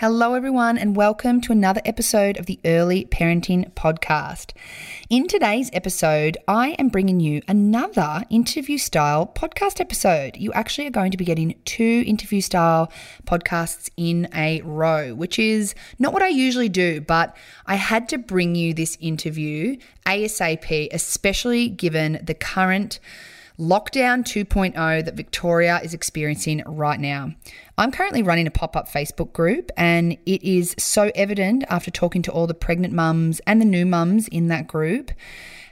Hello, everyone, and welcome to another episode of the Early Parenting Podcast. In today's episode, I am bringing you another interview style podcast episode. You actually are going to be getting two interview style podcasts in a row, which is not what I usually do, but I had to bring you this interview ASAP, especially given the current lockdown 2.0 that Victoria is experiencing right now. I'm currently running a pop up Facebook group, and it is so evident after talking to all the pregnant mums and the new mums in that group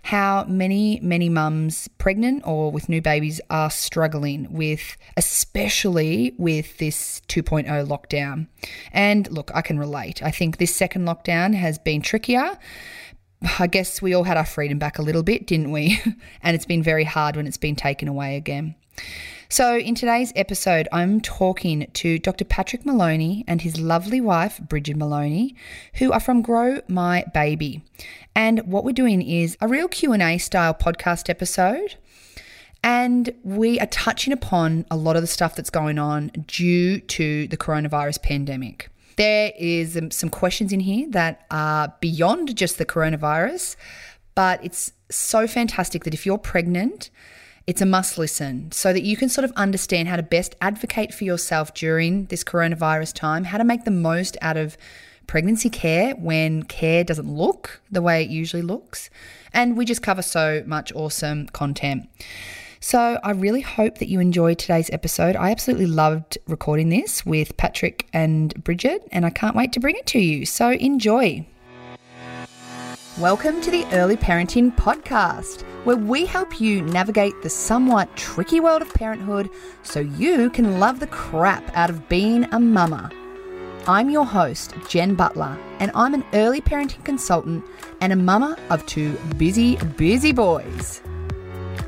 how many, many mums pregnant or with new babies are struggling with, especially with this 2.0 lockdown. And look, I can relate. I think this second lockdown has been trickier I guess we all had our freedom back a little bit, didn't we? and it's been very hard when it's been taken away again. So, in today's episode, I'm talking to Dr. Patrick Moloney and his lovely wife, Brigid Moloney, who are from Grow My Baby. And what we're doing is a real Q&A style podcast episode. And we are touching upon a lot of the stuff that's going on due to the coronavirus pandemic. There is um, some questions in here that are beyond just the coronavirus, but it's so fantastic that if you're pregnant, it's a must listen so that you can sort of understand how to best advocate for yourself during this coronavirus time, how to make the most out of pregnancy care when care doesn't look the way it usually looks. And we just cover so much awesome content. So I really hope that you enjoyed today's episode. I absolutely loved recording this with Patrick and Brigid, and I can't wait to bring it to you. So enjoy. Welcome to the Early Parenting Podcast, where we help you navigate the somewhat tricky world of parenthood so you can love the crap out of being a mama. I'm your host, Jen Butler, and I'm an early parenting consultant and a mama of two busy, busy boys.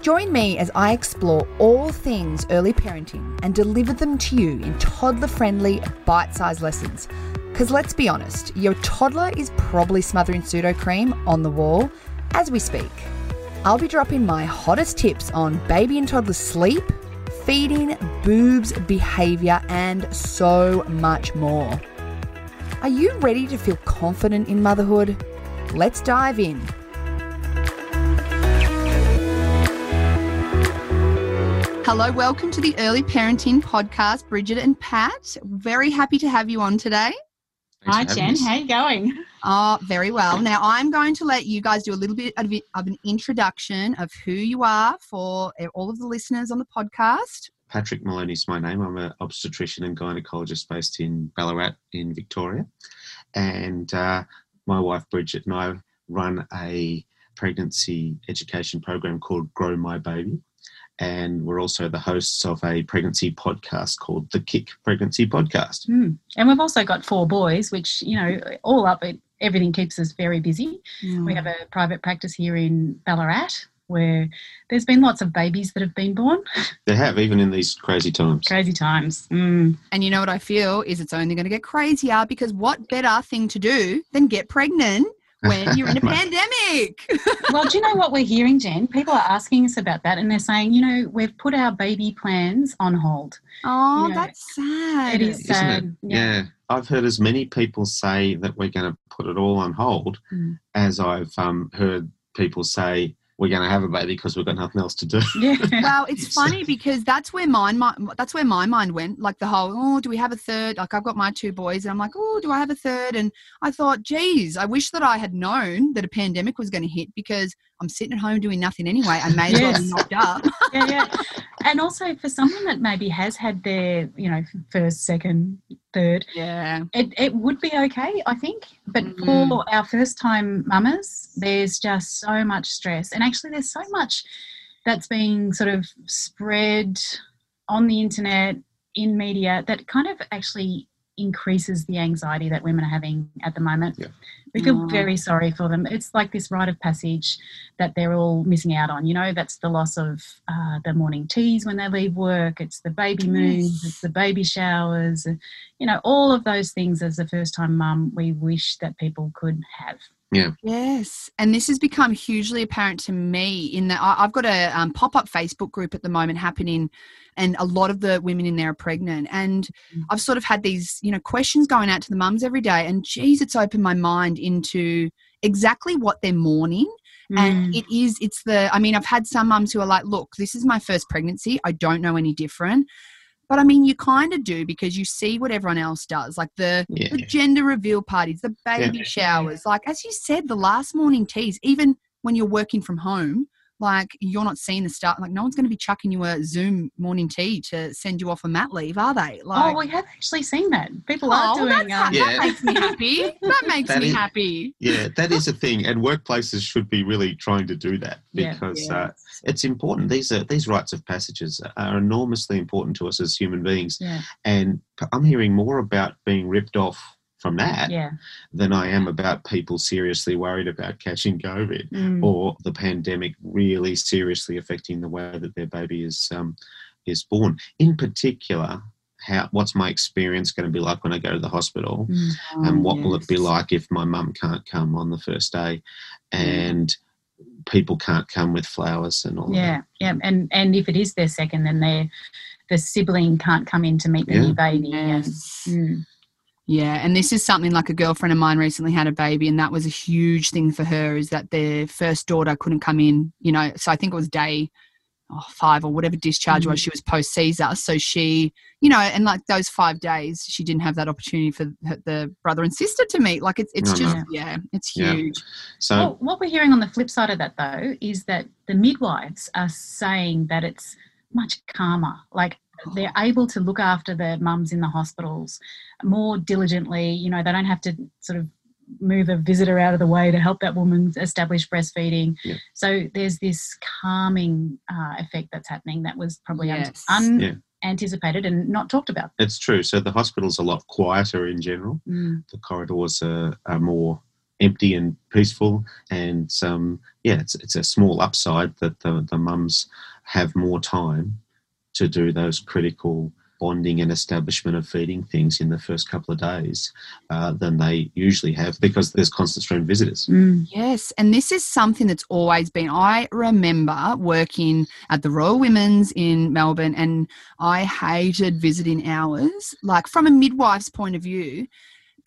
Join me as I explore all things early parenting and deliver them to you in toddler friendly, bite sized lessons. Because let's be honest, your toddler is probably smothering Sudocrem on the wall as we speak. I'll be dropping my hottest tips on baby and toddler sleep, feeding, boobs, behaviour, and so much more. Are you ready to feel confident in motherhood? Let's dive in. Hello, welcome to the Early Parenting Podcast, Brigid and Pat. Very happy to have you on today. Hi, Jen. How are you going? Oh, very well. Now, I'm going to let you guys do a little bit of, of an introduction of who you are for all of the listeners on the podcast. Patrick Moloney is my name. I'm an obstetrician and gynecologist based in Ballarat in Victoria. And uh, my wife Brigid and I run a pregnancy education program called Grow My Baby and we're also the hosts of a pregnancy podcast called the Kick Pregnancy Podcast. Mm. And we've also got four boys, which, you know, all up, it, everything keeps us very busy. Mm. We have a private practice here in Ballarat where there's been lots of babies that have been born. There have, even in these crazy times. Crazy times. Mm. And you know what I feel is it's only going to get crazier because what better thing to do than get pregnant when you're in a pandemic. well, do you know what we're hearing, Jen? People are asking us about that and they're saying, you know, we've put our baby plans on hold. Oh, you know, that's sad. It is sad. It? Yeah. yeah. I've heard as many people say that we're going to put it all on hold mm. as I've um, heard people say, we're going to have a baby because we've got nothing else to do. Yeah. well, it's funny because that's where my, my that's where my mind went. Like the whole, oh, do we have a third? Like I've got my two boys, and I'm like, oh, do I have a third? And I thought, geez, I wish that I had known that a pandemic was going to hit because I'm sitting at home doing nothing anyway. I may as yes. well be knocked up. yeah, yeah. And also for someone that maybe has had their, you know, first, second, third, yeah, it, it would be okay, I think. But mm. for our first time mamas, there's just so much stress. And actually, there's so much that's being sort of spread on the internet, in media, that kind of actually increases the anxiety that women are having at the moment. Yeah. We feel oh. very sorry for them. It's like this rite of passage that they're all missing out on. You know, that's the loss of uh, the morning teas when they leave work. It's the baby moons. It's the baby showers. You know, all of those things as a first time mum, we wish that people could have. Yeah. Yes. And this has become hugely apparent to me in that I- I've got a um, pop up Facebook group at the moment happening, and a lot of the women in there are pregnant. And Mm. I've sort of had these, you know, questions going out to the mums every day. And geez, it's opened my mind into exactly what they're mourning. Mm. And it is, it's the, I mean, I've had some mums who are like, look, this is my first pregnancy. I don't know any different. But I mean, you kind of do because you see what everyone else does, like the, Yeah. the gender reveal parties, the baby showers. Like, as you said, the last morning teas, even when you're working from home, like you're not seeing the start. Like, no one's going to be chucking you a Zoom morning tea to send you off a mat leave, are they? Like, oh, we have actually seen that. People oh, are doing. Um, Yeah. that makes me happy. That makes That me is- happy. Yeah, that is a thing, and workplaces should be really trying to do that Yeah. because uh, it's important. These are these rites of passages are enormously important to us as human beings, yeah, and I'm hearing more about being ripped off from that yeah. than I am about people seriously worried about catching COVID Mm. or the pandemic really seriously affecting the way that their baby is um, is born. In particular, how what's my experience going to be like when I go to the hospital? Mm. and Oh, what will it be like if my mum can't come on the first day and people can't come with flowers and all Yeah, yeah, and and if it is their second, then their the sibling can't come in to meet the Yeah. new baby. and- Yes. Mm. Yeah, and this is something like a girlfriend of mine recently had a baby, and that was a huge thing for her. Is that their first daughter couldn't come in, you know? So I think it was day oh, five or whatever discharge mm-hmm. was. She was post Caesar, so she, you know, and like those five days, she didn't have that opportunity for her, the brother and sister to meet. Like it's it's No, just no. yeah, it's Yeah. huge. So Well, what we're hearing on the flip side of that, though, is that the midwives are saying that it's much calmer. Like they're able to look after the mums in the hospitals more diligently. You know, they don't have to sort of move a visitor out of the way to help that woman establish breastfeeding. Yeah. So there's this calming uh, effect that's happening that was probably un- Yeah. unanticipated and not talked about. it's true. So the hospital's a lot quieter in general. Mm. The corridors are, are more empty and peaceful, and um, yeah, it's it's a small upside that the the mums have more time to do those critical bonding and establishment of feeding things in the first couple of days uh, than they usually have because there's constant stream visitors. Mm. Yes, and this is something that's always been. I remember working at the Royal Women's in Melbourne, and I hated visiting hours, like from a midwife's point of view,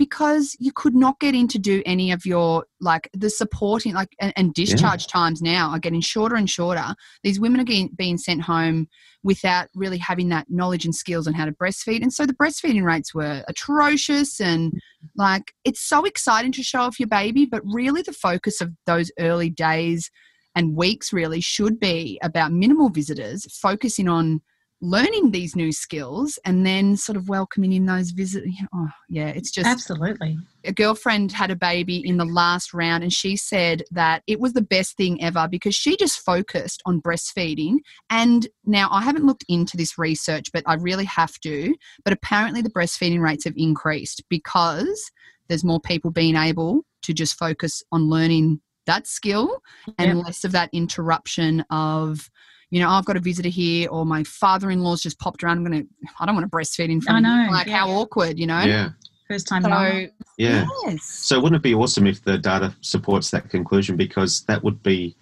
because you could not get in to do any of your like the supporting like and, and discharge times now are getting shorter and shorter. These women are getting, being sent home without really having that knowledge and skills on how to breastfeed, and so the breastfeeding rates were atrocious and mm-hmm. like it's so exciting to show off your baby but really the focus of those early days and weeks really should be about minimal visitors focusing on learning these new skills and then sort of welcoming in those visitors oh yeah it's just Absolutely. a girlfriend had a baby in the last round and she said that it was the best thing ever because she just focused on breastfeeding and now I haven't looked into this research but I really have to but apparently the breastfeeding rates have increased because there's more people being able to just focus on learning that skill and Yep. less of that interruption of you know, I've got a visitor here, or my father-in-law's just popped around. I'm gonna, I don't want to breastfeed in front I of you. know, Like, how awkward, you know? Yeah, First time So, mum. yeah. yes. So wouldn't it be awesome if the data supports that conclusion? Because that would be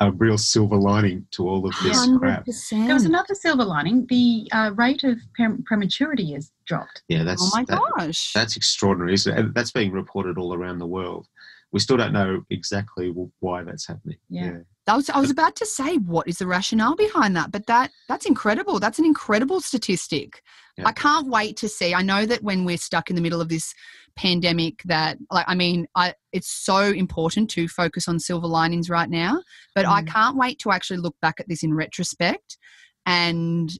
a real silver lining to all of this crap. 100%. There was another silver lining. The uh, rate of pre- prematurity has dropped. Yeah, that's oh my that- gosh. that's extraordinary. isn't it? And that's being reported all around the world. We still don't know exactly why that's happening. Yeah. That was, I was about to say, what is the rationale behind that? But that that's incredible. That's an incredible statistic. Yeah. I can't wait to see. I know that when we're stuck in the middle of this pandemic, that like I mean, I it's so important to focus on silver linings right now. But I Mm. can't wait to actually look back at this in retrospect and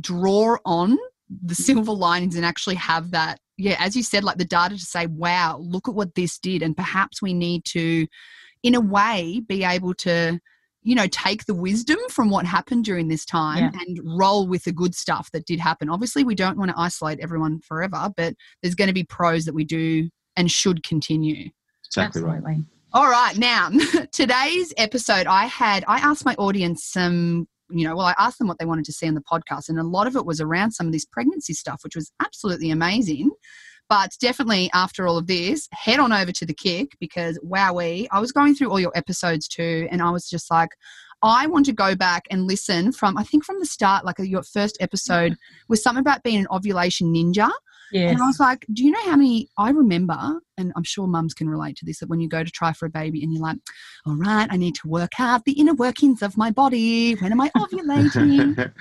draw on the silver linings and actually have that yeah as you said like the data to say wow look at what this did and perhaps we need to in a way be able to you know take the wisdom from what happened during this time Yeah. and roll with the good stuff that did happen obviously we don't want to isolate everyone forever but there's going to be pros that we do and should continue Exactly right. All right, now today's episode, I had I asked my audience some, you know, well, I asked them what they wanted to see on the podcast, and a lot of it was around some of this pregnancy stuff, which was absolutely amazing. But definitely after all of this, head on over to the kick because wowee, I was going through all your episodes too, and I was just like, I want to go back and listen from, I think from the start, like uh, your first episode was something about being an ovulation ninja. Yes. And I was like, do you know how many? I remember, and I'm sure mums can relate to this, that when you go to try for a baby and you're like, all right, I need to work out the inner workings of my body. When am I ovulating?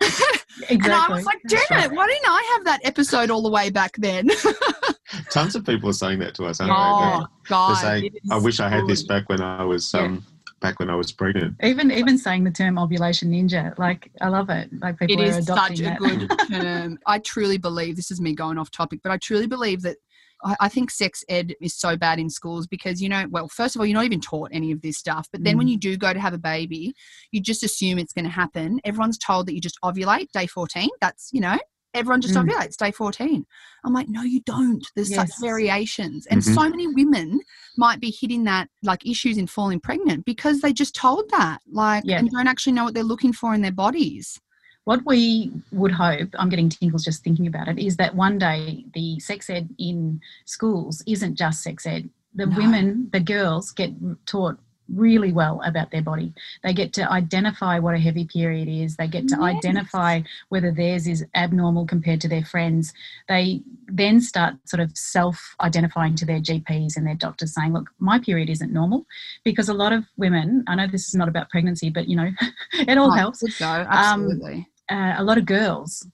exactly. And I was like, damn it, why didn't I have that episode all the way back then? Tons of people are saying that to us, aren't oh, they? God. They're saying, I is wish I had this back when I was Yeah. um, back when I was pregnant. Even even saying the term ovulation ninja, like I love it. Like people It are is adopting such a that. good term. I truly believe this is me going off topic, but I truly believe that I, I think sex ed is so bad in schools because you know, well, first of all, you're not even taught any of this stuff. But then when Mm. you do go to have a baby, you just assume it's going to happen. Everyone's told that you just ovulate day 14. That's you know. Everyone just Mm. ovulates day 14. I'm like, no, you don't. There's such variations. And Mhm. so many women might be hitting that like issues in falling pregnant because they just told that. Like Yeah. and don't actually know what they're looking for in their bodies. What we would hope, I'm getting tingles just thinking about it, is that one day the sex ed in schools isn't just sex ed. The No. women, the girls, get taught really well about their body. They get to identify what a heavy period is. They get to Yes. identify whether theirs is abnormal compared to their friends. They then start sort of self identifying to their GPs and their doctors saying, look, my period isn't normal. Because a lot of women, I know this is not about pregnancy, but you know, it all Oh, helps go. Um, Absolutely. Uh, a lot of girls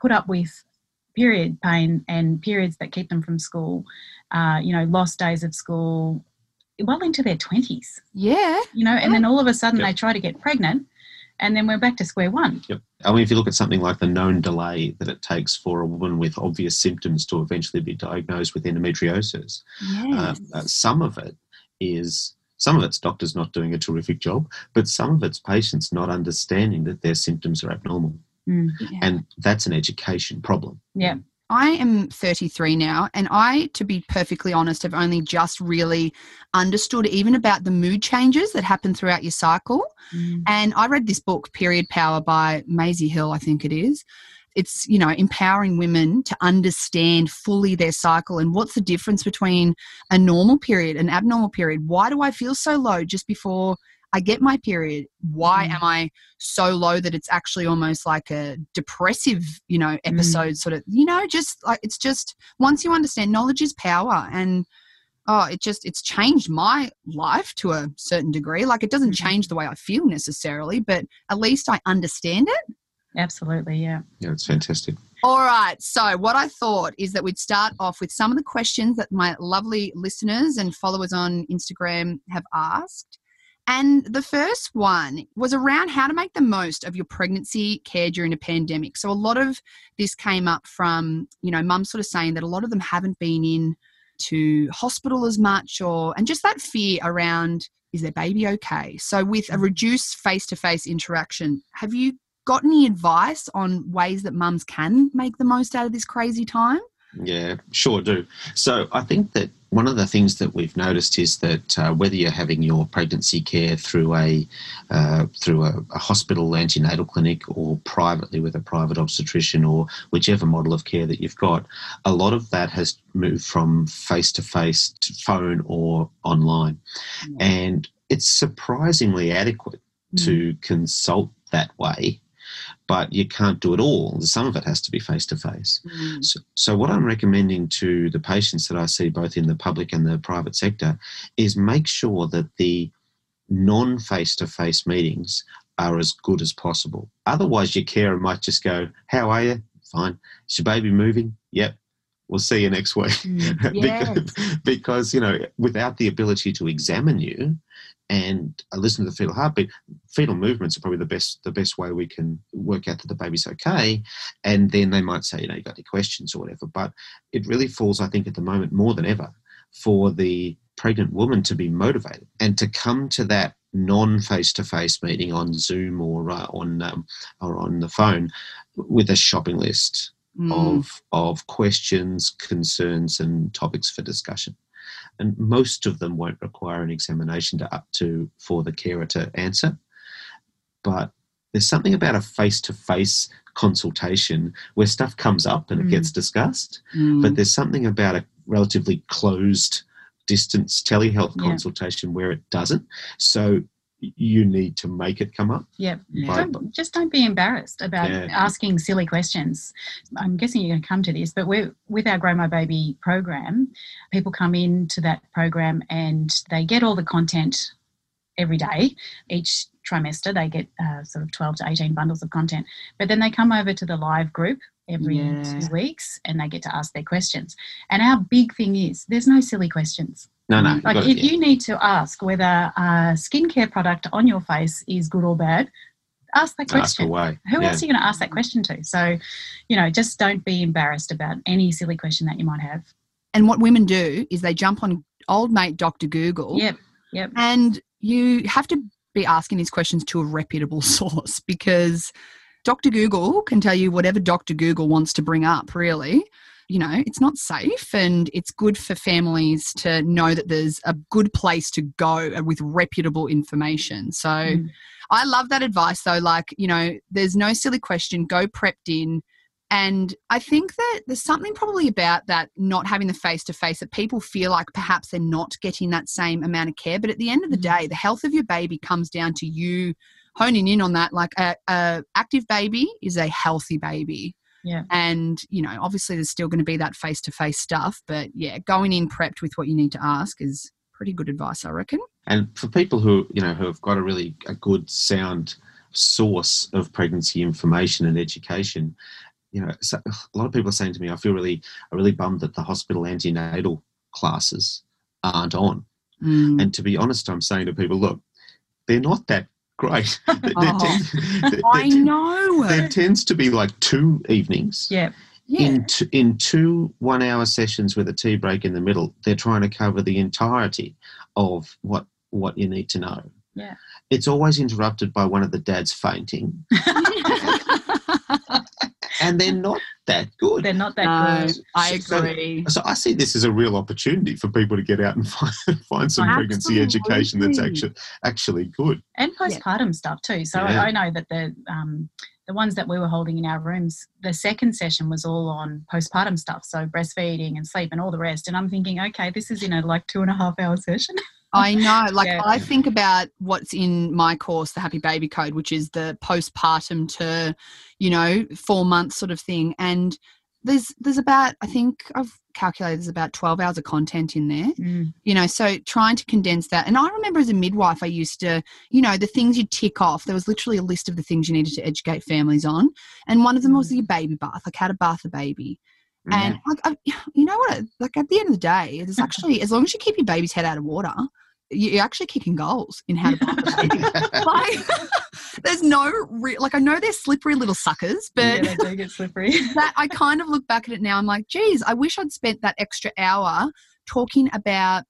put up with period pain and periods that keep them from school, uh, you know, lost days of school, well into their 20s, yeah. you know, and then all of a sudden Yep. they try to get pregnant and then we're back to square one. Yep. I mean, if you look at something like the known delay that it takes for a woman with obvious symptoms to eventually be diagnosed with endometriosis, uh, Yes. uh, some of it is some of it's doctors not doing a terrific job, but some of it's patients not understanding that their symptoms are abnormal, Mm. Yeah. and that's an education problem. Yeah. I am 33 now, and I, to be perfectly honest, have only just really understood even about the mood changes that happen throughout your cycle. Mm. And I read this book, Period Power, by Maisie Hill, I think it is. It's, you know, empowering women to understand fully their cycle and what's the difference between a normal period, an abnormal period. Why do I feel so low just before I get my period? Why Mm. am I so low that it's actually almost like a depressive, you know, episode sort of, you know, just like it's just once you understand knowledge is power and oh, it just it's changed my life to a certain degree. Like it doesn't Mhm. change the way I feel necessarily, but at least I understand it. Absolutely, yeah. Yeah, it's fantastic. All right. So, what I thought is that we'd start off with some of the questions that my lovely listeners and followers on Instagram have asked. And the first one was around how to make the most of your pregnancy care during a pandemic. So, a lot of this came up from, you know, mum sort of saying that a lot of them haven't been in to hospital as much or, and just that fear around is their baby okay? So, with a reduced face to face interaction, have you got any advice on ways that mums can make the most out of this crazy time? Yeah, sure do. So I think that one of the things that we've noticed is that uh, whether you're having your pregnancy care through a uh, through a, a hospital antenatal clinic or privately with a private obstetrician or whichever model of care that you've got, a lot of that has moved from face to face to phone or online, and it's surprisingly adequate to consult that way. But you can't do it all. Some of it has to be face to face. So, so what I'm recommending to the patients that I see both in the public and the private sector is make sure that the non face to face meetings are as good as possible. Otherwise, your carer might just go, How are you? Fine. Is your baby moving? Yep. We'll see you next week. Mm. because, because, you know, without the ability to examine you and uh, listen to the fetal heartbeat, fetal movements are probably the best the best way we can work out that the baby's okay. And then they might say, you know, you got any questions or whatever. But it really falls, I think, at the moment more than ever, for the pregnant woman to be motivated and to come to that non face to face meeting on Zoom or uh, on um, or on the phone with a shopping list Mm. of of questions, concerns, and topics for discussion. And most of them won't require an examination to up to for the carer to answer. But there's something about a face to face consultation where stuff comes up and it Mm. gets discussed, Mm. but there's something about a relatively closed distance telehealth Yeah. consultation where it doesn't. So you need to make it come up. Yep. Yeah. Don't, just don't be embarrassed about Yeah. asking silly questions. I'm guessing you're going to come to this, but we're, with our Grow My Baby program, people come into that program and they get all the content every day. Each trimester, they get uh, sort of 12 to 18 bundles of content. But then they come over to the live group every Yeah. two weeks and they get to ask their questions. And our big thing is there's no silly questions. No, no. Like got to- if you need to ask whether a skincare product on your face is good or bad, ask that ask question. away. Who Yeah. else are you going to ask that question to? So, you know, just don't be embarrassed about any silly question that you might have. and what women do is they jump on old mate Dr. Google Yep, yep. and you have to be asking these questions to a reputable source because Dr. Google can tell you whatever Dr. Google wants to bring up, really. You know, it's not safe and it's good for families to know that there's a good place to go with reputable information. So Mm. I love that advice though. Like, you know, there's no silly question, go prepped in. And I think that there's something probably about that not having the face to face that people feel like perhaps they're not getting that same amount of care. But at the end of the Mhm. day, the health of your baby comes down to you honing in on that. Like a, a active baby is a healthy baby. Yeah. And, you know, obviously there's still going to be that face to face stuff. But yeah, going in prepped with what you need to ask is pretty good advice, I reckon. And for people who you know who have got a really a good sound source of pregnancy information and education, you know, so a lot of people are saying to me, "I feel really, are really bummed that the hospital antenatal classes aren't on." Mm. And to be honest, I'm saying to people, look, they're not that great. There- Oh. tend- there- I know. there tends to be like two evenings Yeah, yeah. in t- in two one hour sessions with a tea break in the middle. They're trying to cover the entirety of what what you need to know. Yeah. It's always interrupted by one of the dads fainting, and they're not that good. they're not that No, good. I So- agree. So I see this as a real opportunity for people to get out and find, find some pregnancy education that's actually actually good. and postpartum stuff too. So Yeah. I know that the um, the ones that we were holding in our rooms, the second session was all on postpartum stuff, so breastfeeding and sleep and all the rest. And I'm thinking, okay, this is in a like two and a half hour session. I know. Like Yeah. I think about what's in my course, the Happy Baby Code, which is the postpartum to, you know, four months sort of thing. And there's there's about I think I've calculated there's about twelve hours of content in there. Mm. You know, so trying to condense that. And I remember as a midwife, I used to, you know, the things you tick off. There was literally a list of the things you needed to educate families on, and one of them was mm. your baby bath, like how to bath a baby. And like, I, you know what? Like at the end of the day, it's actually as long as you keep your baby's head out of water, you- you're actually kicking goals in how to bath a baby. like, there's no re- like I know they're slippery little suckers, but yeah, they do get slippery. that I kind of look back at it now. I'm like, geez, I wish I'd spent that extra hour talking about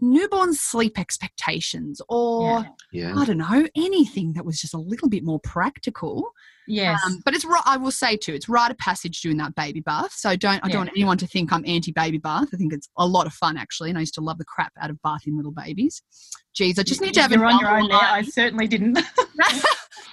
newborn sleep expectations or yeah. yeah. I don't know anything that was just a little bit more practical. Yes. Um, but it's. I will say too, it's rite of passage doing that baby bath. So don't I Yeah. don't want anyone to think I'm anti-baby bath. I think it's a lot of fun actually, and I used to love the crap out of bathing little babies. Geez, I just need to have You're on your own there. I certainly didn't.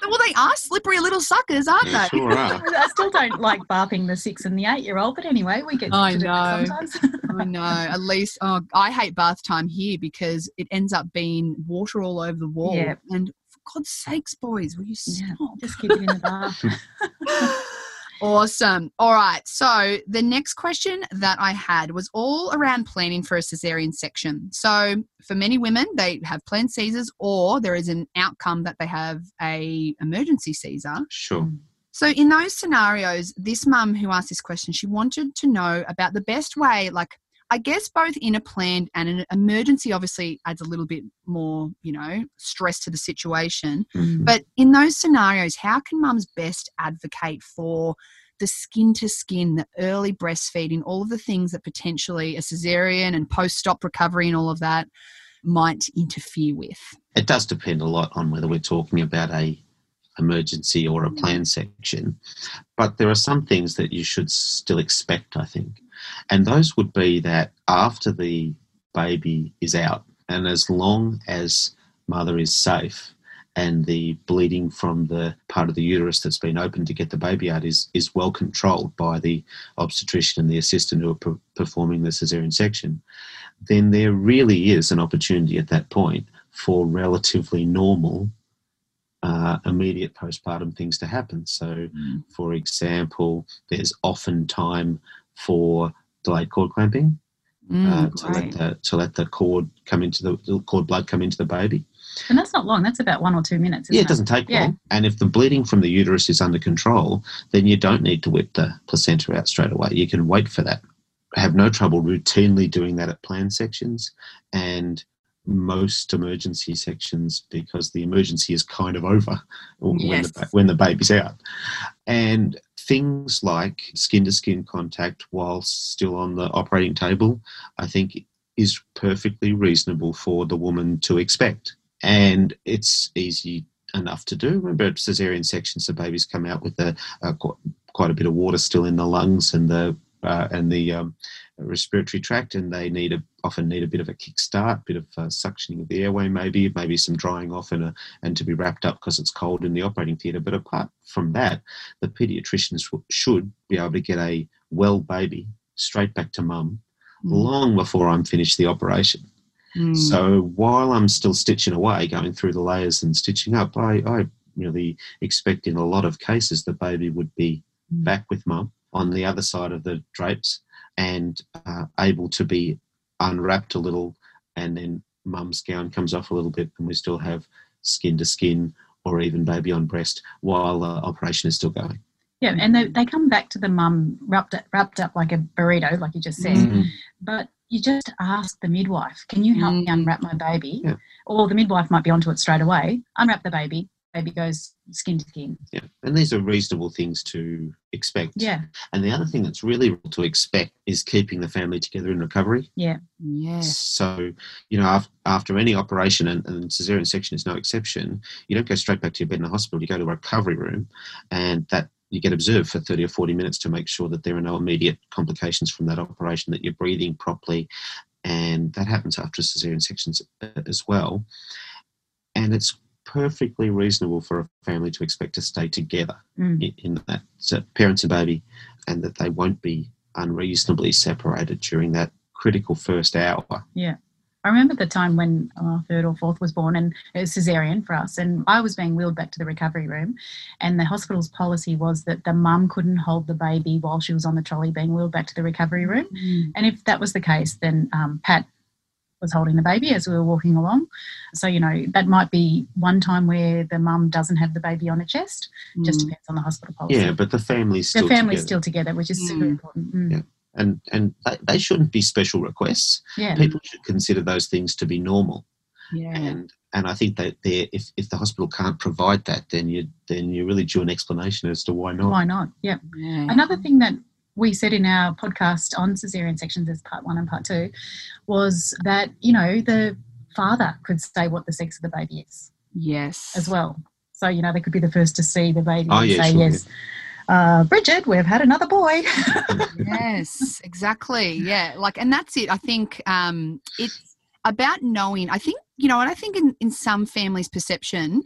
well, they are slippery little suckers, aren't Yeah, they? sure are. I still don't like bathing the six and the eight year old, but anyway, we get I to do know. sometimes. I know. At least, oh, I hate bath time here because it ends up being water all over the wall. Yeah. And for God's sakes, boys, will you Yeah, stop? Just keep it in the bath. Awesome. All right. So the next question that I had was all around planning for a cesarean section. So for many women, they have planned Caesars, or there is an outcome that they have a emergency Caesar. Sure. Hmm. So in those scenarios, this mum who asked this question, she wanted to know about the best way, like I guess both in a planned and an emergency obviously adds a little bit more, you know, stress to the situation. Mhm. But in those scenarios, how can mums best advocate for the skin to skin, the early breastfeeding, all of the things that potentially a cesarean and post stop recovery and all of that might interfere with? It does depend a lot on whether we're talking about a emergency or a plan section, but there are some things that you should still expect, I think, and those would be that after the baby is out, and as long as mother is safe and the bleeding from the part of the uterus that's been opened to get the baby out is, is well controlled by the obstetrician and the assistant who are performing the caesarean section, then there really is an opportunity at that point for relatively normal uh, immediate postpartum things to happen. So, mm. for example, there's often time for delayed cord clamping mm, uh, to, let the, to let the cord come into the, the, cord blood come into the baby. And that's not long. That's about one or two minutes. yeah, it, doesn't take yeah. long. And if the bleeding from the uterus is under control, then you don't need to whip the placenta out straight away. You can wait for that. have no trouble routinely doing that at planned sections, and most emergency sections because the emergency is kind of over when, yes. the, when the baby's out. And things like skin to skin contact while still on the operating table, I think is perfectly reasonable for the woman to expect. And it's easy enough to do. Remember, cesarean sections, the babies come out with a, a quite a bit of water still in the lungs and the uh, and the um, respiratory tract, and they need a, often need a bit of a kickstart, bit of uh, suctioning of the airway, maybe maybe some drying off, and a, and to be wrapped up because it's cold in the operating theatre. But apart from that, the paediatricians should be able to get a well baby straight back to mum mm. long before I'm finished the operation. Mm. So while I'm still stitching away, going through the layers and stitching up, I, I really expect in a lot of cases the baby would be mm. back with mum on the other side of the drapes and uh, able to be unwrapped a little, and then mum's gown comes off a little bit, and we still have skin to skin or even baby on breast while the operation is still going. Yeah, and they, they come back to the mum wrapped up, wrapped up like a burrito, like you just said. Mm-hmm. But you just ask the midwife, "Can you help mm-hmm. me mm. unwrap my baby?" Yeah. Or the midwife might be onto it straight away. Unwrap the baby, baby goes skin to skin. Yeah, and these are reasonable things to expect. Yeah. And the other thing that's really to expect is keeping the family together in recovery. Yeah. Yeah. So, you know, after any operation, and, and cesarean section is no exception, you don't go straight back to your bed in the hospital. You go to a recovery room, and that you get observed for 30 or 40 minutes to make sure that there are no immediate complications from that operation, that you're breathing properly. And that happens after cesarean sections uh, as well. And it's perfectly reasonable for a family to expect to stay together mm. in, in, that so parents and baby, and that they won't be unreasonably separated during that critical first hour. Yeah. I remember the time when our third or fourth was born, and it was cesarean for us, and I was being wheeled back to the recovery room, and the hospital's policy was that the mum couldn't hold the baby while she was on the trolley being wheeled back to the recovery room, mm. and if that was the case, then um, Pat was holding the baby as we were walking along. So, you know, that might be one time where the mum doesn't have the baby on her chest. Mm. Just depends on the hospital policy. Yeah, but the family's still the family's together. still together, which is mm. super important. Mm. Yeah. And and they shouldn't be special requests. Yeah. People should consider those things to be normal. Yeah. And and I think that if if the hospital can't provide that, then you then you really due an explanation as to why not. Why not? Yeah. yeah. Another thing that we said in our podcast on cesarean sections as part one and part two was that, you know, the father could say what the sex of the baby is. Yes. As well. So, you know, they could be the first to see the baby oh, and yeah, say, sure, yes. Uh, Brigid, we've had another boy. yes, exactly. Yeah. Like, and that's it. I think um, it's about knowing. I think, you know, and I think in, in some families' perception,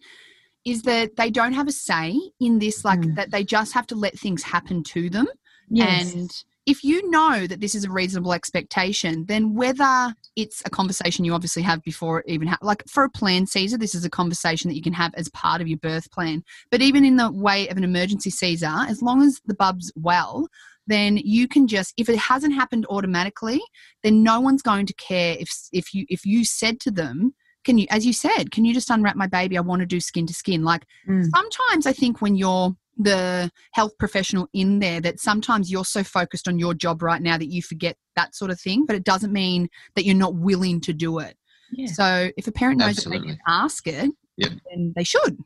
is that they don't have a say in this, like mm. that they just have to let things happen to them. Yes. And if you know that this is a reasonable expectation, then whether it's a conversation you obviously have before it even ha- like for a planned Caesar, this is a conversation that you can have as part of your birth plan. But even in the way of an emergency Caesar, as long as the bub's well, then you can just if it hasn't happened automatically, then no one's going to care if if you if you said to them, can you as you said, can you just unwrap my baby? I want to do skin to skin. Like mm. sometimes I think when you're the health professional in there that sometimes you're so focused on your job right now that you forget that sort of thing, but it doesn't mean that you're not willing to do it. Yeah. So if a parent knows Absolutely. that they can ask it, yep. then they should.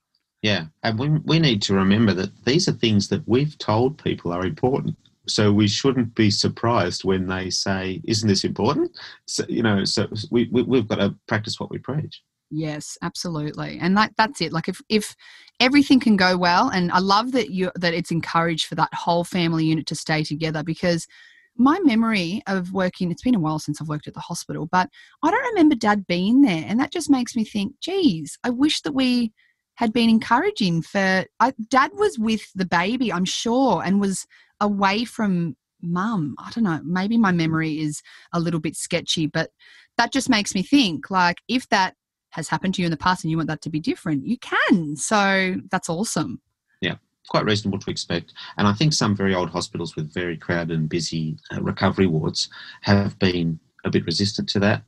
Yeah, and we, we need to remember that these are things that we've told people are important. So we shouldn't be surprised when they say, "Isn't this important?" So you know, so we, we we've got to practice what we preach. Yes, absolutely. And that that's it. Like if if everything can go well and I love that you that it's encouraged for that whole family unit to stay together because my memory of working it's been a while since I've worked at the hospital, but I don't remember dad being there and that just makes me think, geez, I wish that we had been encouraging for I, dad was with the baby i'm sure and was away from mum. I don't know maybe my memory is a little bit sketchy but that just makes me think like if that has happened to you in the past and you want that to be different you can so that's awesome Yeah, quite reasonable to expect. And I think some very old hospitals with very crowded and busy uh, recovery wards have been a bit resistant to that.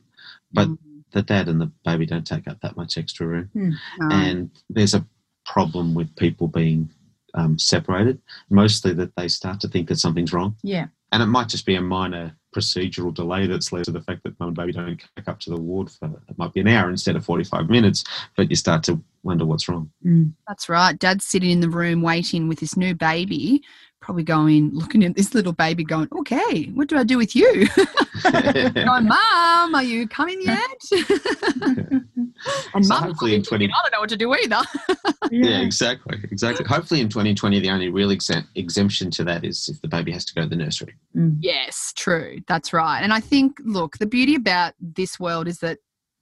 But mm. the dad and the baby don't take up that much extra room. Mm. And there's a problem with people being um, separated, mostly that they start to think that something's wrong. Yeah. And it might just be a minor procedural delay that's led to the fact that mum and baby don't come up to the ward for it might be an hour instead of 45 minutes, but you start to wonder what's wrong. Mm. That's right. Dad's sitting in the room waiting with his new baby, probably going, looking at this little baby, going, okay, what do I do with you? going, Mom, are you coming yet? and so Mum, hopefully in 20... I don't know what to do either. yeah. yeah. exactly. Exactly. Hopefully in 2020, the only real exemption to that is if the baby has to go to the nursery. Mm. Yes, true. That's right. And I think, look, the beauty about this world is that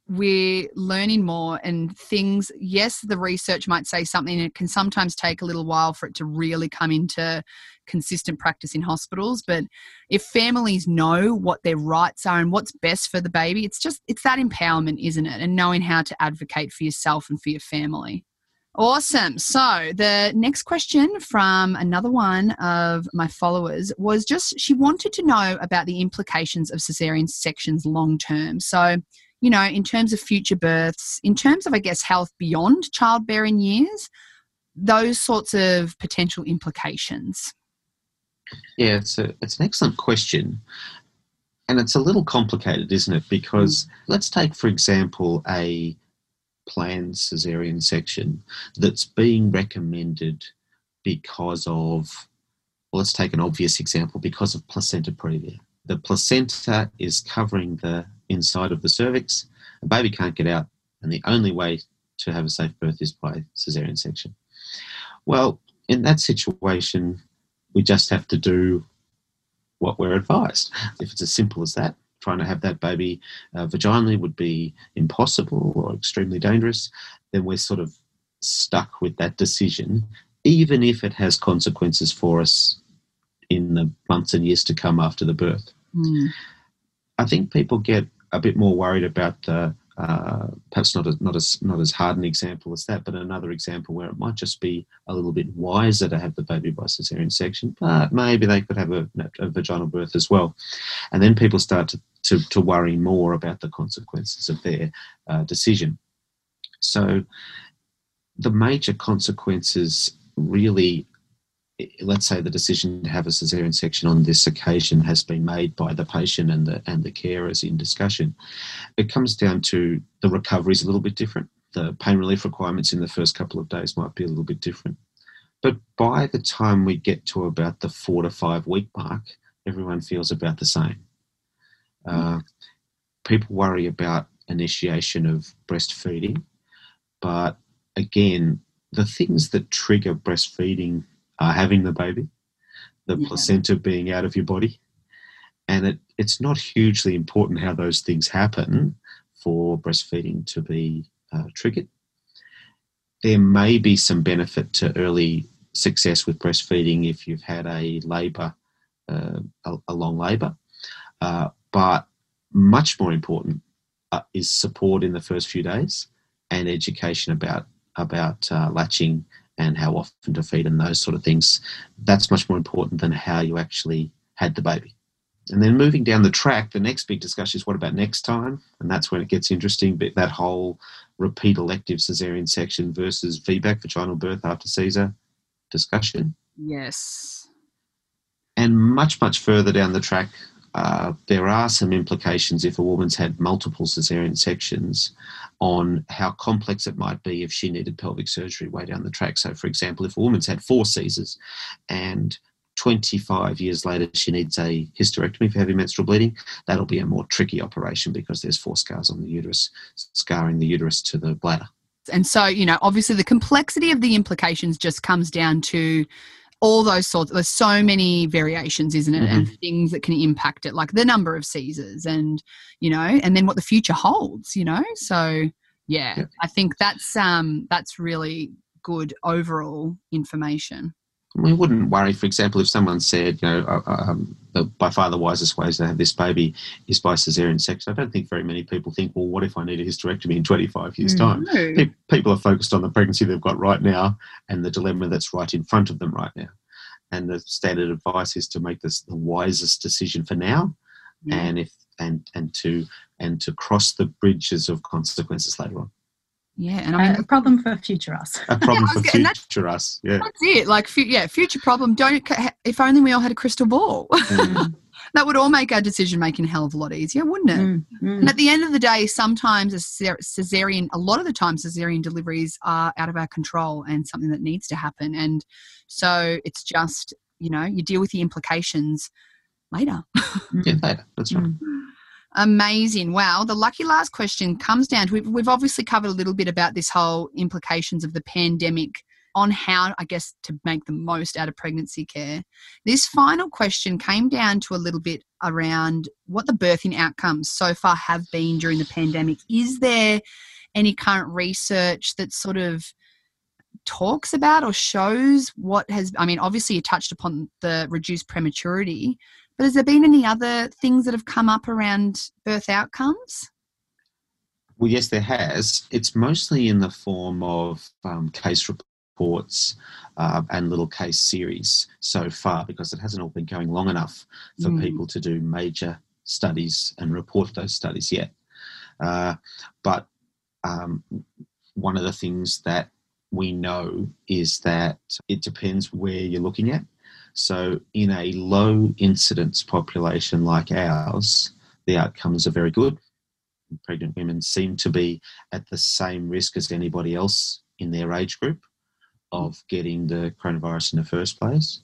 we're learning more and things yes the research might say something it can sometimes take a little while for it to really come into consistent practice in hospitals but if families know what their rights are and what's best for the baby it's just it's that empowerment isn't it and knowing how to advocate for yourself and for your family Awesome. So, the next question from another one of my followers was just she wanted to know about the implications of cesarean sections long term. So, you know, in terms of future births, in terms of, I guess, health beyond childbearing years, those sorts of potential implications? Yeah, it's, a, it's an excellent question. And it's a little complicated, isn't it? Because mm. let's take, for example, a planned caesarean section that's being recommended because of, well, let's take an obvious example, because of placenta previa. The placenta is covering the inside of the cervix. A baby can't get out, and the only way to have a safe birth is by cesarean section. Well, in that situation, we just have to do what we're advised. If it's as simple as that, trying to have that baby uh, vaginally would be impossible or extremely dangerous, then we're sort of stuck with that decision, even if it has consequences for us in the months and years to come after the birth. Mm. I think people get a bit more worried about the uh, perhaps not as not as not as hard an example as that, but another example where it might just be a little bit wiser to have the baby by cesarean section, but maybe they could have a, a vaginal birth as well, and then people start to, to, to worry more about the consequences of their uh, decision. So, the major consequences really let's say the decision to have a cesarean section on this occasion has been made by the patient and the and the carers in discussion. It comes down to the recovery is a little bit different. The pain relief requirements in the first couple of days might be a little bit different. But by the time we get to about the four to five week mark, everyone feels about the same. Uh, people worry about initiation of breastfeeding, but again, the things that trigger breastfeeding uh, having the baby, the yeah. placenta being out of your body. And it, it's not hugely important how those things happen for breastfeeding to be uh, triggered. There may be some benefit to early success with breastfeeding if you've had a labour, uh, a, a, long labour. Uh, but much more important uh, is support in the first few days and education about about uh, latching and how often to feed and those sort of things. That's much more important than how you actually had the baby. And then moving down the track, the next big discussion is what about next time? And that's when it gets interesting. But that whole repeat elective cesarean section versus VBAC, vaginal birth after Caesar discussion. Yes. And much, much further down the track, uh, there are some implications if a woman's had multiple cesarean sections on how complex it might be if she needed pelvic surgery way down the track. So, for example, if a woman's had four Caesars and 25 years later she needs a hysterectomy for heavy menstrual bleeding, that'll be a more tricky operation because there's four scars on the uterus, scarring the uterus to the bladder. And so, you know, obviously the complexity of the implications just comes down to all those sorts there's so many variations isn't it mm-hmm. and things that can impact it like the number of caesars and you know and then what the future holds you know so Yeah, Yeah. I think that's um that's really good overall information. We wouldn't worry, for example, if someone said, you know, uh, um, the, by far the wisest ways to have this baby is by cesarean section. I don't think very many people think, well, what if I need a hysterectomy in 25 years' Mm. time? No. Pe- People are focused on the pregnancy they've got right now and the dilemma that's right in front of them right now. And the standard advice is to make this the wisest decision for now, Yeah. and if and and to and to cross the bridges of consequences later on. Yeah, and I mean a problem for future us. A problem I for getting that- future us. Yeah. that's it. Like, yeah, future problem. Don't. If only we all had a crystal ball, Mm. that would all make our decision making a hell of a lot easier, wouldn't it? Mm, mm. And at the end of the day, sometimes a cesar- cesarean, a lot of the time, cesarean deliveries are out of our control and something that needs to happen. And so it's just, you know, you deal with the implications later. Yeah, later. That's right. Amazing. Wow. The lucky last question comes down to we've, we've obviously covered a little bit about this whole implications of the pandemic on how, I guess, to make the most out of pregnancy care. This final question came down to a little bit around what the birthing outcomes so far have been during the pandemic. Is there any current research that sort of talks about or shows what has, I mean, obviously you touched upon the reduced prematurity, but has there been any other things that have come up around birth outcomes? Well, yes, there has. It's mostly in the form of um, case reports uh, and little case series so far because it hasn't all been going long enough for Mm. people to do major studies and report those studies yet. Uh, but um, one of the things that we know is that it depends where you're looking at. So, in a low incidence population like ours, the outcomes are very good pregnant women seem to be at the same risk as anybody else in their age group of getting the coronavirus in the first place.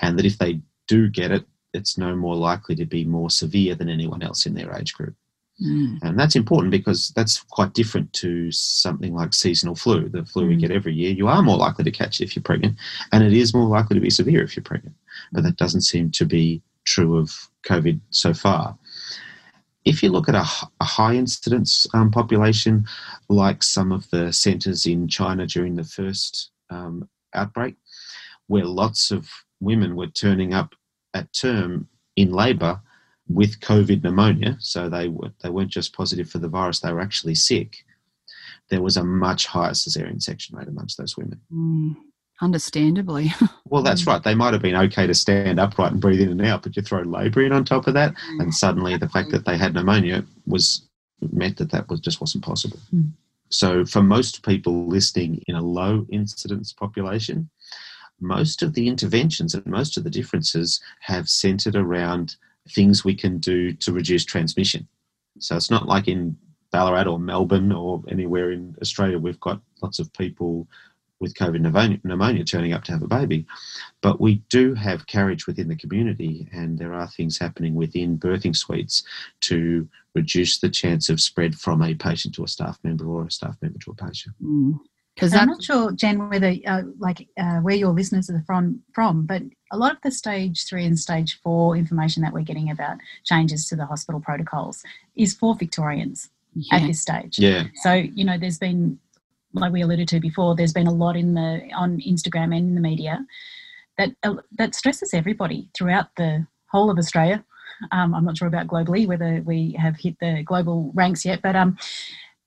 And that if they do get it, it's no more likely to be more severe than anyone else in their age group. Mm. And that's important because that's quite different to something like seasonal flu, the flu we Mm. get every year. You are more likely to catch it if you're pregnant, and it is more likely to be severe if you're pregnant. But that doesn't seem to be true of COVID so far. If you look at a high incidence um, population, like some of the centres in China during the first um, outbreak, where lots of women were turning up at term in labour with COVID pneumonia, so they were they weren't just positive for the virus; they were actually sick. There was a much higher cesarean section rate amongst those women. Mm. Understandably. Well, that's Mm. right. They might have been okay to stand upright and breathe in and out, but you throw labour in on top of that, and suddenly the fact that they had pneumonia was meant that that was just wasn't possible. Mm. So, for most people listening in a low incidence population, most of the interventions and most of the differences have centered around things we can do to reduce transmission. So, it's not like in Ballarat or Melbourne or anywhere in Australia, we've got lots of people with COVID pneumonia, pneumonia turning up to have a baby. But we do have carriage within the community, and there are things happening within birthing suites to reduce the chance of spread from a patient to a staff member or a staff member to a patient. Because I'm not sure, Jen, whether uh, like uh, where your listeners are from, from, but a lot of the stage three and stage four information that we're getting about changes to the hospital protocols is for Victorians at this stage. Yeah, So you know, there's been, like we alluded to before, there's been a lot in the on Instagram and in the media that uh, that stresses everybody throughout the whole of Australia. Um, I'm not sure about globally whether we have hit the global ranks yet, but um,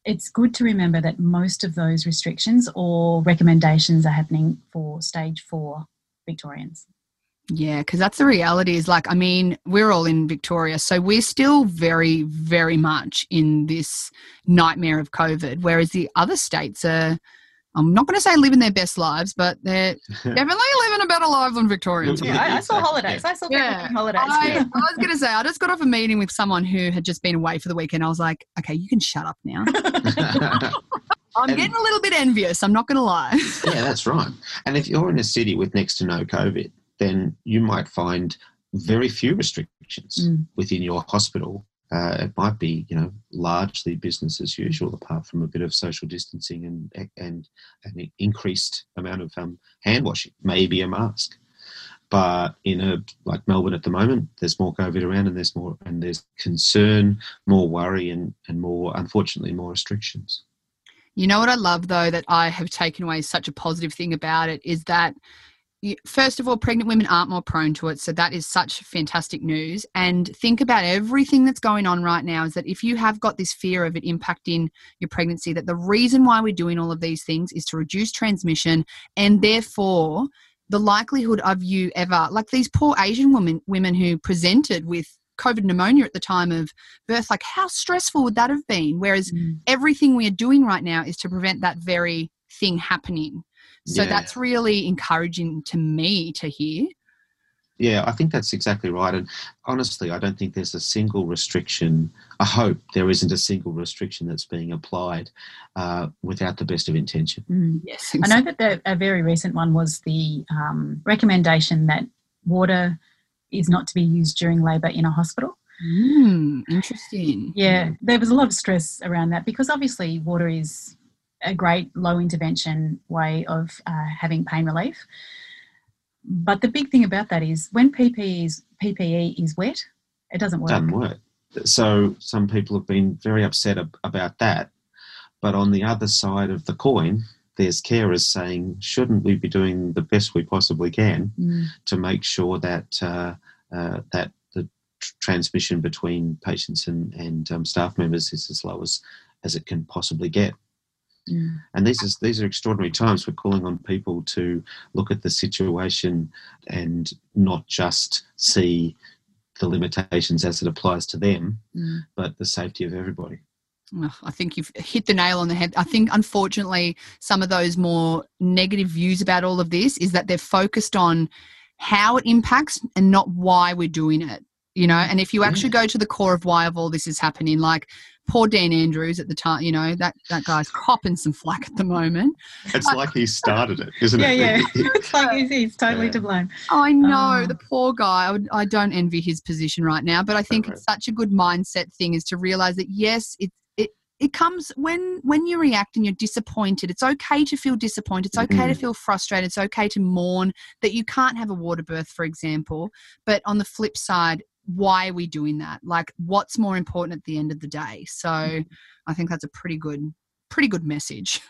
it's good to remember that most of those restrictions or recommendations are happening for stage four Victorians. Yeah, because that's the reality. Is like, I mean, we're all in Victoria, so we're still very, very much in this nightmare of COVID. Whereas the other states are, I'm not going to say living their best lives, but they're definitely living a better life than Victorians. Yeah, Yeah, I, I saw exactly. holidays. I saw people Yeah. holidays. I, I was going to say, I just got off a meeting with someone who had just been away for the weekend. I was like, okay, you can shut up now. I'm And- getting a little bit envious. I'm not going to lie. yeah, that's right. And if you're in a city with next to no COVID, then you might find very few restrictions Mm. within your hospital. Uh, it might be, you know, largely business as usual, apart from a bit of social distancing and and an increased amount of um, hand washing, maybe a mask. But in a like Melbourne at the moment, there's more COVID around, and there's more and there's concern, more worry, and and more unfortunately more restrictions. You know what I love though that I have taken away such a positive thing about it is that first of all, pregnant women aren't more prone to it. So that is such fantastic news. And think about everything that's going on right now is that if you have got this fear of it impacting your pregnancy, that the reason why we're doing all of these things is to reduce transmission and therefore the likelihood of you ever like these poor Asian women women who presented with COVID pneumonia at the time of birth, like how stressful would that have been? Whereas mm. everything we are doing right now is to prevent that very thing happening. So yeah. that's really encouraging to me to hear. Yeah, I think that's exactly right. And honestly, I don't think there's a single restriction. I hope there isn't a single restriction that's being applied uh, without the best of intention. Mm, yes. Exactly. I know that the, a very recent one was the um, recommendation that water is not to be used during labour in a hospital. Mm, interesting. Yeah, there was a lot of stress around that because obviously water is a great low intervention way of uh, having pain relief. But the big thing about that is when PPE is, PPE is wet, it doesn't work. Doesn't work. So some people have been very upset ab- about that. But on the other side of the coin, there's carers saying, shouldn't we be doing the best we possibly can mm. to make sure that uh, uh, that the tr- transmission between patients and, and um, staff members is as low as, as it can possibly get? Mm. And these is these are extraordinary times. We're calling on people to look at the situation and not just see the limitations as it applies to them, mm. but the safety of everybody. I think you've hit the nail on the head. I think, unfortunately, some of those more negative views about all of this is that they're focused on how it impacts and not why we're doing it. You know, and if you actually go to the core of why of all this is happening, like poor Dan Andrews at the time, you know, that, that guy's copping some flack at the moment. It's like he started it, isn't yeah, it? Yeah, yeah. it's like he's, he's totally yeah. to blame. I know, oh. the poor guy. I, would, I, don't envy his position right now, but I think right. it's such a good mindset thing is to realize that, yes, it, it, it comes when when you react and you're disappointed it's okay to feel disappointed it's okay mm-hmm. to feel frustrated it's okay to mourn that you can't have a water birth for example but on the flip side why are we doing that? Like, what's more important at the end of the day? So, mm-hmm. I think that's a pretty good, pretty good message.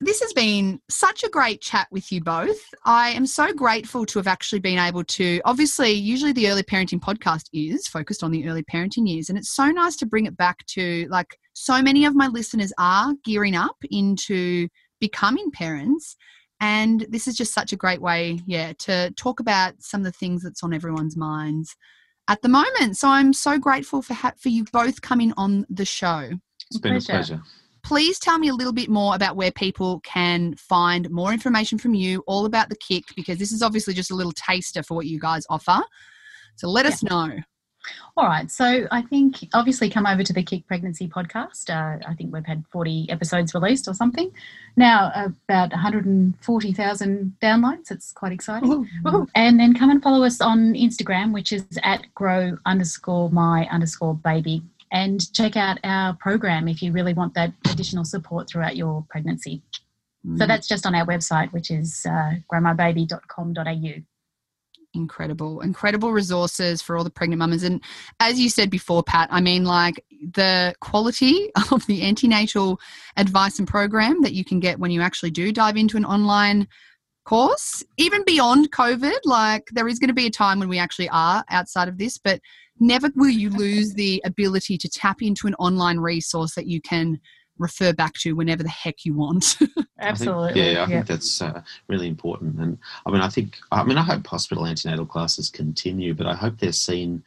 This has been such a great chat with you both. I am so grateful to have actually been able to. Obviously, usually the early parenting podcast is focused on the early parenting years, and it's so nice to bring it back to like so many of my listeners are gearing up into becoming parents. And this is just such a great way, yeah, to talk about some of the things that's on everyone's minds at the moment. So I'm so grateful for ha- for you both coming on the show. It's been pleasure. a pleasure. Please tell me a little bit more about where people can find more information from you, all about the kick, because this is obviously just a little taster for what you guys offer. So let yeah. us know. All right. So I think obviously come over to the Kick Pregnancy podcast. Uh, I think we've had 40 episodes released or something. Now about 140,000 downloads. It's quite exciting. Ooh. And then come and follow us on Instagram, which is at grow underscore my underscore baby. And check out our program if you really want that additional support throughout your pregnancy. Mm. So that's just on our website, which is uh, growmybaby.com.au incredible incredible resources for all the pregnant mamas. And as you said before pat i mean like the quality of the antenatal advice and program that you can get when you actually do dive into an online course even beyond covid like there is going to be a time when we actually are outside of this but never will you lose the ability to tap into an online resource that you can refer back to whenever the heck you want. Absolutely. I think, yeah, I think that's uh, really important. And I mean, I think, I mean, I hope hospital antenatal classes continue, but I hope they're seen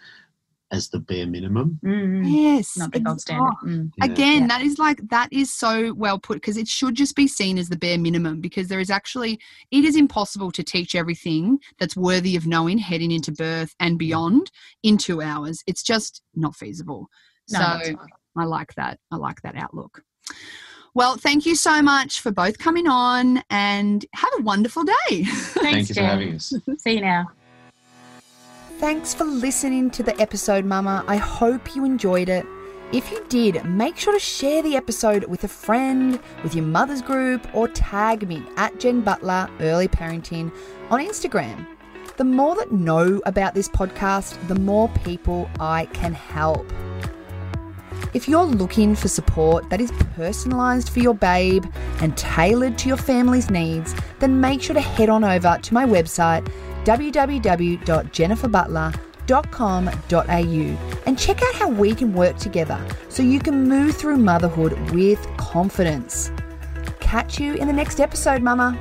as the bare minimum. Mm. Yes. Not the gold standard. Mm. Again, yeah. that is like, that is so well put because it should just be seen as the bare minimum because there is actually, it is impossible to teach everything that's worthy of knowing heading into birth and beyond in two hours. It's just not feasible. No, so I like that. I like that outlook. Well, thank you so much for both coming on and have a wonderful day. Thanks, thank you Jen. for having us. See you now. Thanks for listening to the episode, Mama. I hope you enjoyed it. If you did, make sure to share the episode with a friend, with your mother's group, or tag me at Jen Butler Early Parenting on Instagram. The more that know about this podcast, the more people I can help. If you're looking for support that is personalised for your babe and tailored to your family's needs, then make sure to head on over to my website www.jenniferbutler.com.au and check out how we can work together so you can move through motherhood with confidence. Catch you in the next episode, Mama.